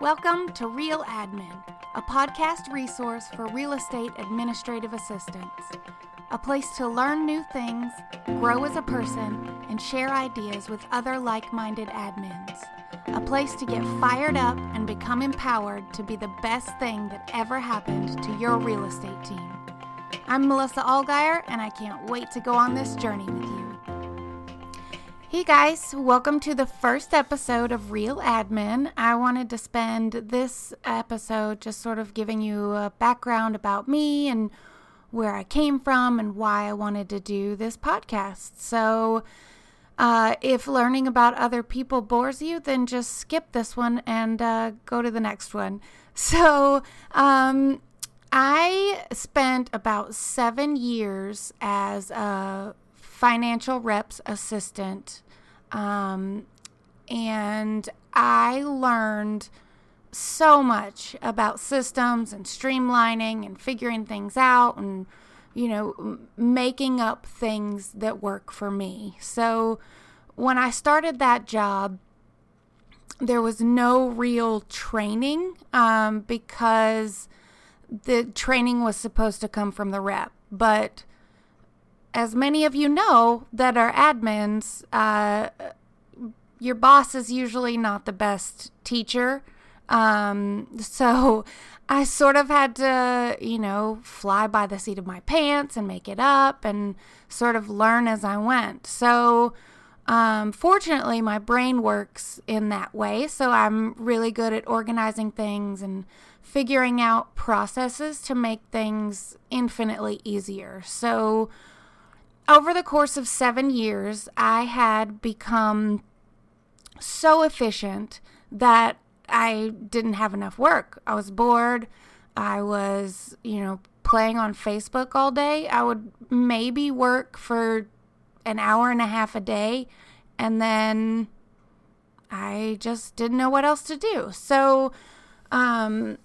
Welcome to Real Admin, a podcast resource for real estate administrative assistants. A place to learn new things, grow as a person, and share ideas with other like minded admins. A place to get fired up and become empowered to be the best thing that ever happened to your real estate team. I'm Melissa Allgaier, and I can't wait to go on this journey with you. Hey guys, welcome to the first episode of Real Admin. I wanted to spend this episode just sort of giving you a background about me and where I came from and why I wanted to do this podcast. So, uh, if learning about other people bores you, then just skip this one and uh, go to the next one. So, um, I spent about seven years as a financial reps assistant um, and I learned so much about systems and streamlining and figuring things out and, you know, making up things that work for me. So when I started that job, there was no real training um, because the training was supposed to come from the rep. But as many of you know that are admins, uh, your boss is usually not the best teacher. Um, so I sort of had to, you know, fly by the seat of my pants and make it up and sort of learn as I went. So, um, fortunately, my brain works in that way. So I'm really good at organizing things and figuring out processes to make things infinitely easier. So, over the course of seven years, I had become so efficient that I didn't have enough work. I was bored. I was, you know, playing on Facebook all day. I would maybe work for an hour and a half a day and then I just didn't know what else to do. So, um,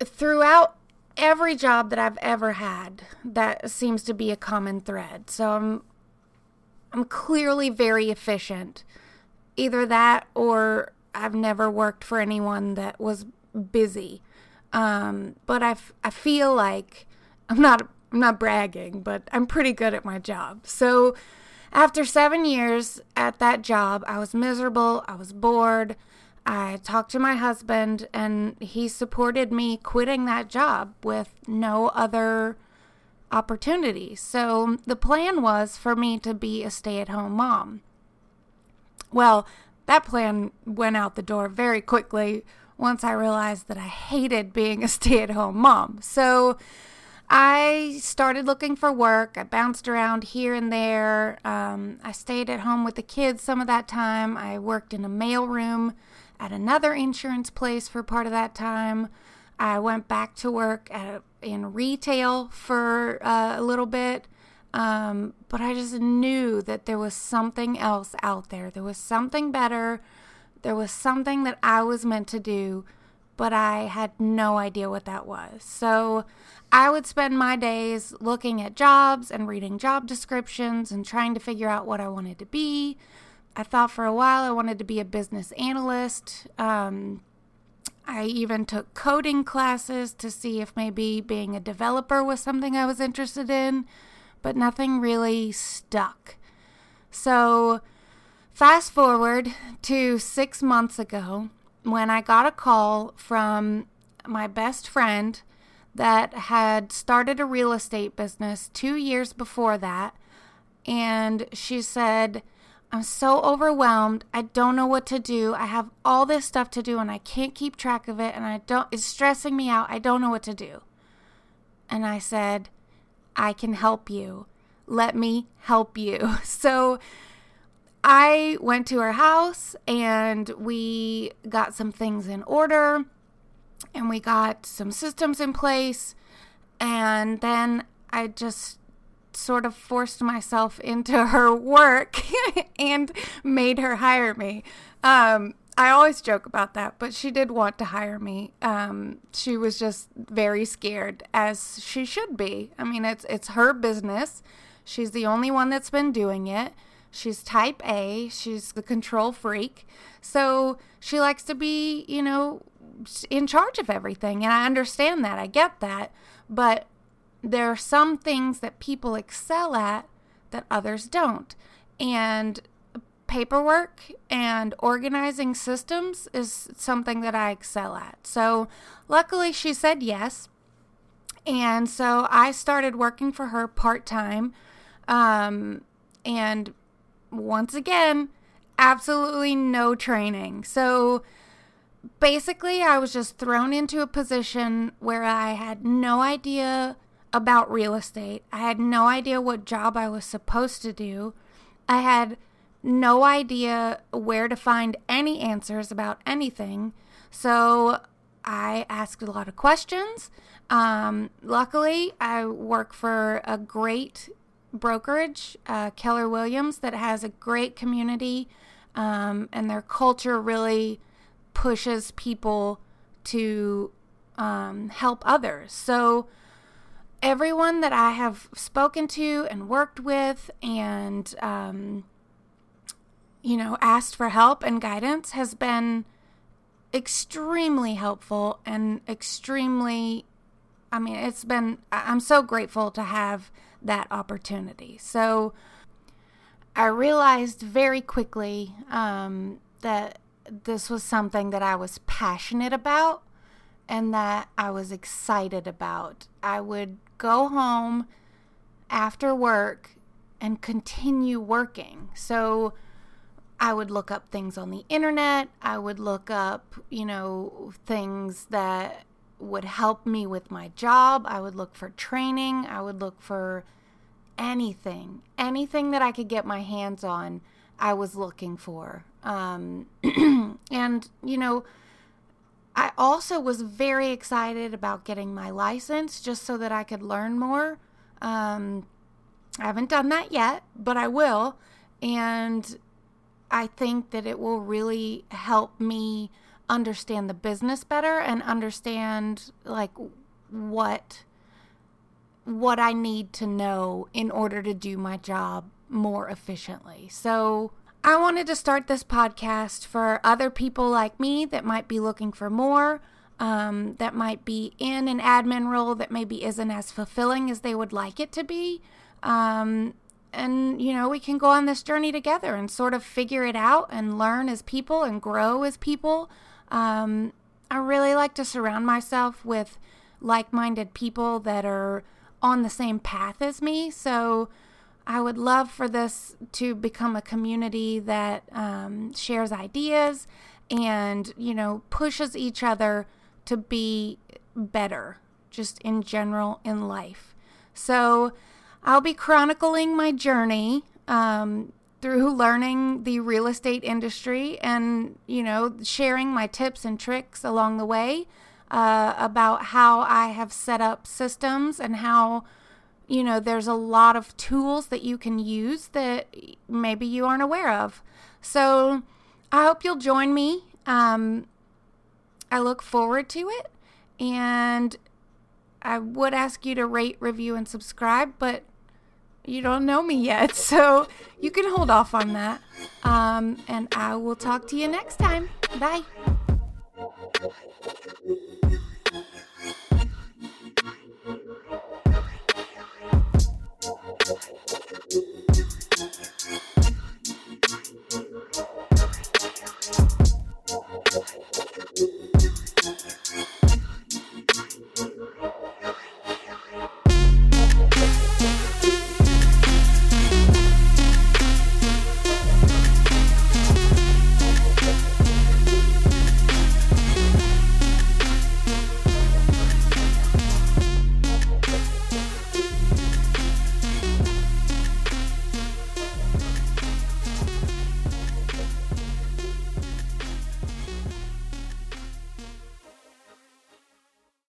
throughout every job that I've ever had, that seems to be a common thread. So I'm I'm clearly very efficient. Either that or I've never worked for anyone that was busy. Um, but I, f- I feel like I'm not I'm not bragging, but I'm pretty good at my job. So after 7 years at that job, I was miserable, I was bored. I talked to my husband, and he supported me quitting that job with no other opportunity. So the plan was for me to be a stay at home mom. Well, that plan went out the door very quickly once I realized that I hated being a stay at home mom. So I started looking for work. I bounced around here and there. Um, I stayed at home with the kids some of that time. I worked in a mailroom at another insurance place for part of that time. I went back to work at, in retail for uh, a little bit. Um, but I just knew that there was something else out there. There was something better. There was something that I was meant to do, but I had no idea what that was. So I would spend my days looking at jobs and reading job descriptions and trying to figure out what I wanted to be. I thought for a while I wanted to be a business analyst. Um, I even took coding classes to see if maybe being a developer was something I was interested in, but nothing really stuck. So, fast forward to six months ago when I got a call from my best friend that had started a real estate business two years before that. And she said, I'm so overwhelmed. I don't know what to do. I have all this stuff to do and I can't keep track of it and I don't it's stressing me out. I don't know what to do. And I said, I can help you. Let me help you. So I went to her house and we got some things in order and we got some systems in place and then I just sort of forced myself into her work and made her hire me. Um, I always joke about that, but she did want to hire me. Um, she was just very scared, as she should be. I mean, it's it's her business. She's the only one that's been doing it. She's type A. She's the control freak. So she likes to be, you know, in charge of everything. And I understand that. I get that. But there are some things that people excel at that others don't. And paperwork and organizing systems is something that I excel at. So luckily she said yes. And so I started working for her part time. Um, and once again, absolutely no training. So basically, I was just thrown into a position where I had no idea about real estate. I had no idea what job I was supposed to do. I had no idea where to find any answers about anything. So I asked a lot of questions. Um, luckily, I work for a great brokerage, uh, Keller Williams, that has a great community, um, and their culture really pushes people to um, help others. So, everyone that I have spoken to and worked with and, um, you know, asked for help and guidance has been extremely helpful and extremely, I mean, it's been, I'm so grateful to have that opportunity. So I realized very quickly um, that this was something that I was passionate about and that I was excited about. I would go home after work and continue working. So I would look up things on the internet. I would look up, you know, things that would help me with my job. I would look for training. I would look for anything, anything that I could get my hands on. I was looking for. Um, and, you know, I also was very excited about getting my license just so that I could learn more. Um, I haven't done that yet, but I will. And I think that it will really help me understand the business better and understand like what what I need to know in order to do my job more efficiently. So, I wanted to start this podcast for other people like me that might be looking for more, um, that might be in an admin role that maybe isn't as fulfilling as they would like it to be. Um, and, you know, we can go on this journey together and sort of figure it out and learn as people and grow as people. Um, I really like to surround myself with like minded people that are on the same path as me. So I would love for this to become a community that um, shares ideas and, you know, pushes each other to be better just in general in life. So I'll be chronicling my journey um, through learning the real estate industry and, you know, sharing my tips and tricks along the way uh, about how I have set up systems and how, you know, there's a lot of tools that you can use that maybe you aren't aware of. So I hope you'll join me. Um, I look forward to it. And I would ask you to rate, review, and subscribe, but you don't know me yet, so you can hold off on that. Um, and I will talk to you next time. Bye.